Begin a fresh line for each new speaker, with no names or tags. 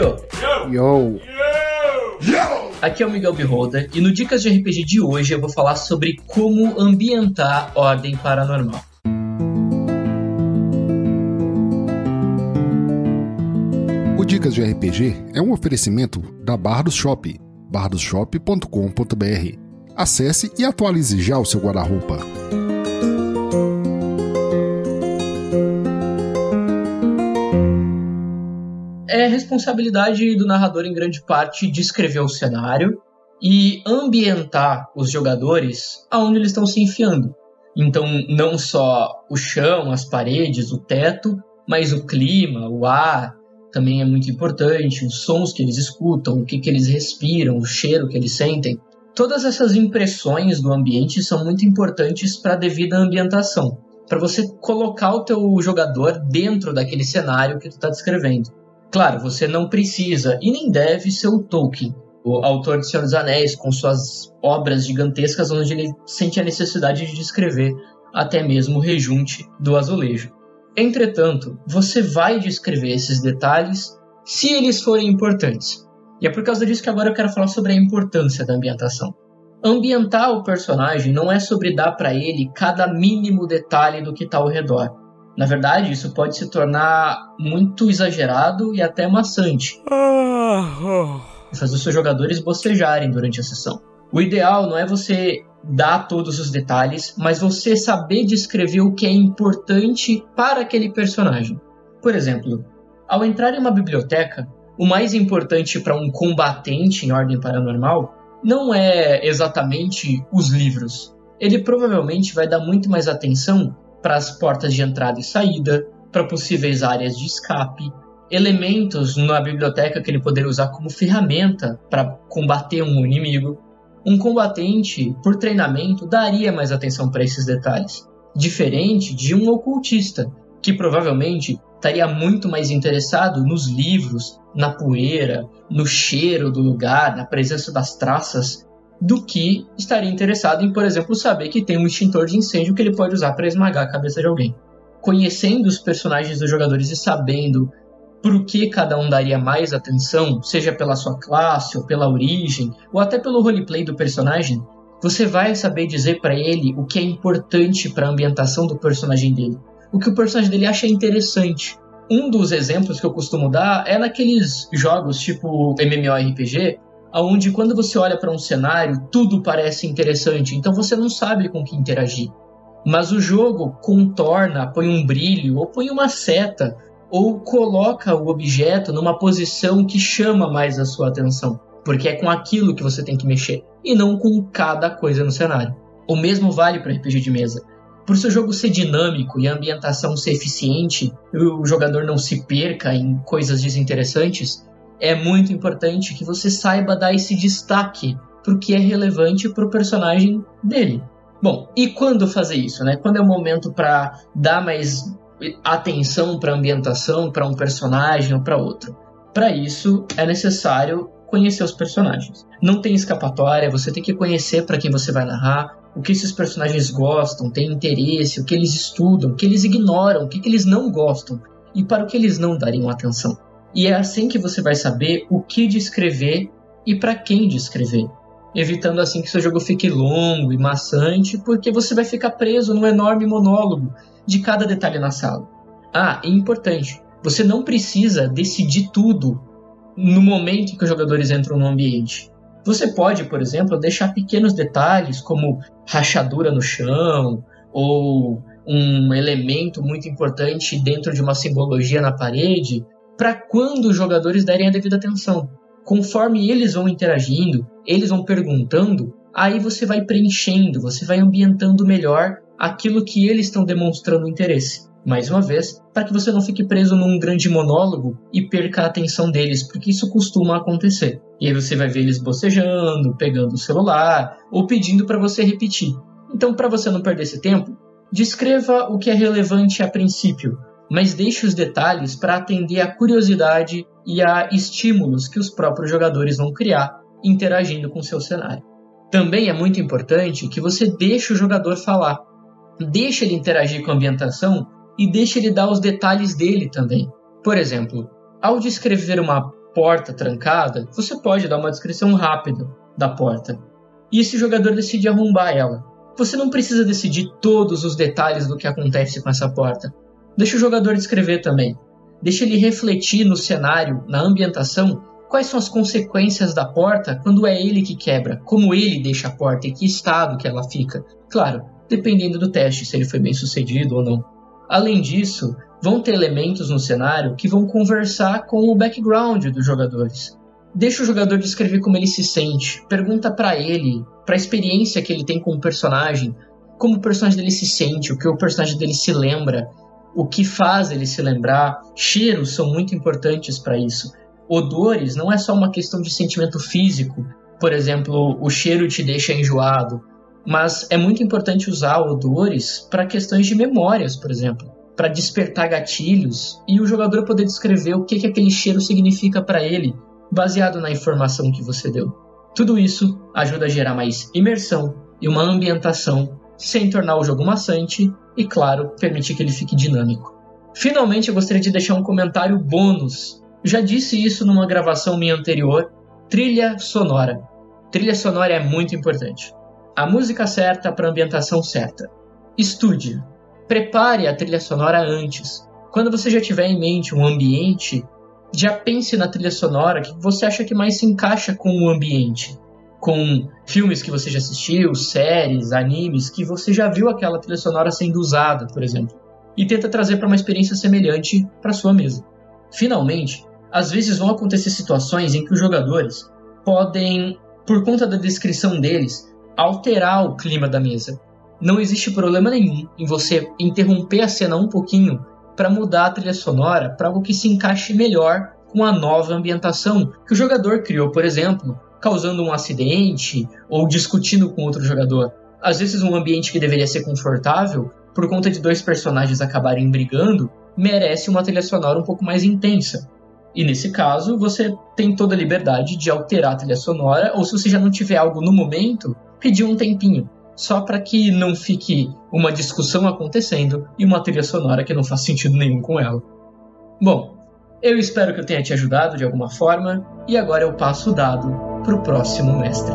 Yo!
Yo!
Aqui é o Miguel Beholder e no Dicas de RPG de hoje eu vou falar sobre como ambientar Ordem Paranormal.
O Dicas de RPG é um oferecimento da Barra do Shop, barradoshop.com.br. Acesse e atualize já o seu guarda-roupa.
É responsabilidade do narrador em grande parte descrever o cenário e ambientar os jogadores aonde eles estão se enfiando. Então, não só o chão, as paredes, o teto, mas o clima, o ar também é muito importante, os sons que eles escutam, o que, que eles respiram, o cheiro que eles sentem. Todas essas impressões do ambiente são muito importantes para a devida ambientação, para você colocar o teu jogador dentro daquele cenário que tu está descrevendo. Claro, você não precisa e nem deve ser o Tolkien, o autor de Senhor dos Anéis, com suas obras gigantescas, onde ele sente a necessidade de descrever até mesmo o rejunte do azulejo. Entretanto, você vai descrever esses detalhes se eles forem importantes. E é por causa disso que agora eu quero falar sobre a importância da ambientação. Ambientar o personagem não é sobre dar para ele cada mínimo detalhe do que está ao redor. Na verdade, isso pode se tornar muito exagerado e até maçante. E fazer os seus jogadores bocejarem durante a sessão. O ideal não é você dar todos os detalhes, mas você saber descrever o que é importante para aquele personagem. Por exemplo, ao entrar em uma biblioteca, o mais importante para um combatente em ordem paranormal não é exatamente os livros. Ele provavelmente vai dar muito mais atenção para as portas de entrada e saída, para possíveis áreas de escape, elementos na biblioteca que ele poderia usar como ferramenta para combater um inimigo. Um combatente, por treinamento, daria mais atenção para esses detalhes, diferente de um ocultista, que provavelmente estaria muito mais interessado nos livros, na poeira, no cheiro do lugar, na presença das traças, do que estaria interessado em, por exemplo, saber que tem um extintor de incêndio que ele pode usar para esmagar a cabeça de alguém. Conhecendo os personagens dos jogadores e sabendo por que cada um daria mais atenção, seja pela sua classe, ou pela origem, ou até pelo roleplay do personagem, você vai saber dizer para ele o que é importante para a ambientação do personagem dele o que o personagem dele acha interessante. Um dos exemplos que eu costumo dar é naqueles jogos tipo MMORPG, onde quando você olha para um cenário, tudo parece interessante, então você não sabe com que interagir. Mas o jogo contorna, põe um brilho, ou põe uma seta, ou coloca o objeto numa posição que chama mais a sua atenção, porque é com aquilo que você tem que mexer, e não com cada coisa no cenário. O mesmo vale para RPG de mesa. Por seu jogo ser dinâmico e a ambientação ser eficiente, o jogador não se perca em coisas desinteressantes, é muito importante que você saiba dar esse destaque para o que é relevante para o personagem dele. Bom, e quando fazer isso, né? Quando é o momento para dar mais atenção para a ambientação, para um personagem ou para outro? Para isso é necessário conhecer os personagens. Não tem escapatória, você tem que conhecer para quem você vai narrar, o que esses personagens gostam, têm interesse, o que eles estudam, o que eles ignoram, o que eles não gostam e para o que eles não dariam atenção. E é assim que você vai saber o que descrever e para quem descrever, evitando assim que seu jogo fique longo e maçante, porque você vai ficar preso num enorme monólogo de cada detalhe na sala. Ah, é importante, você não precisa decidir tudo no momento em que os jogadores entram no ambiente. Você pode, por exemplo, deixar pequenos detalhes como rachadura no chão ou um elemento muito importante dentro de uma simbologia na parede para quando os jogadores derem a devida atenção. Conforme eles vão interagindo, eles vão perguntando, aí você vai preenchendo, você vai ambientando melhor aquilo que eles estão demonstrando interesse mais uma vez, para que você não fique preso num grande monólogo e perca a atenção deles, porque isso costuma acontecer. E aí você vai ver eles bocejando, pegando o celular ou pedindo para você repetir. Então, para você não perder esse tempo, descreva o que é relevante a princípio, mas deixe os detalhes para atender à curiosidade e a estímulos que os próprios jogadores vão criar interagindo com o seu cenário. Também é muito importante que você deixe o jogador falar. Deixe ele interagir com a ambientação e deixa ele dar os detalhes dele também. Por exemplo, ao descrever uma porta trancada, você pode dar uma descrição rápida da porta. E esse jogador decide arrombar ela. Você não precisa decidir todos os detalhes do que acontece com essa porta. Deixa o jogador descrever também. Deixa ele refletir no cenário, na ambientação, quais são as consequências da porta quando é ele que quebra, como ele deixa a porta e que estado que ela fica. Claro, dependendo do teste, se ele foi bem sucedido ou não. Além disso, vão ter elementos no cenário que vão conversar com o background dos jogadores. Deixa o jogador descrever como ele se sente, pergunta para ele, para a experiência que ele tem com o personagem, como o personagem dele se sente, o que o personagem dele se lembra, o que faz ele se lembrar. Cheiros são muito importantes para isso. Odores não é só uma questão de sentimento físico, por exemplo, o cheiro te deixa enjoado, mas é muito importante usar odores para questões de memórias, por exemplo, para despertar gatilhos e o jogador poder descrever o que, que aquele cheiro significa para ele, baseado na informação que você deu. Tudo isso ajuda a gerar mais imersão e uma ambientação sem tornar o jogo maçante e, claro, permitir que ele fique dinâmico. Finalmente, eu gostaria de deixar um comentário bônus. Já disse isso numa gravação minha anterior: trilha sonora. Trilha sonora é muito importante. A música certa para a ambientação certa. Estude. Prepare a trilha sonora antes. Quando você já tiver em mente um ambiente, já pense na trilha sonora que você acha que mais se encaixa com o ambiente com filmes que você já assistiu, séries, animes, que você já viu aquela trilha sonora sendo usada, por exemplo, e tenta trazer para uma experiência semelhante para sua mesa. Finalmente, às vezes vão acontecer situações em que os jogadores podem, por conta da descrição deles, alterar o clima da mesa. Não existe problema nenhum em você interromper a cena um pouquinho para mudar a trilha sonora para algo que se encaixe melhor com a nova ambientação que o jogador criou, por exemplo, causando um acidente ou discutindo com outro jogador. Às vezes, um ambiente que deveria ser confortável, por conta de dois personagens acabarem brigando, merece uma trilha sonora um pouco mais intensa. E nesse caso, você tem toda a liberdade de alterar a trilha sonora, ou se você já não tiver algo no momento, pedir um tempinho, só para que não fique uma discussão acontecendo e uma trilha sonora que não faz sentido nenhum com ela. Bom, eu espero que eu tenha te ajudado de alguma forma, e agora eu passo o dado para o próximo mestre.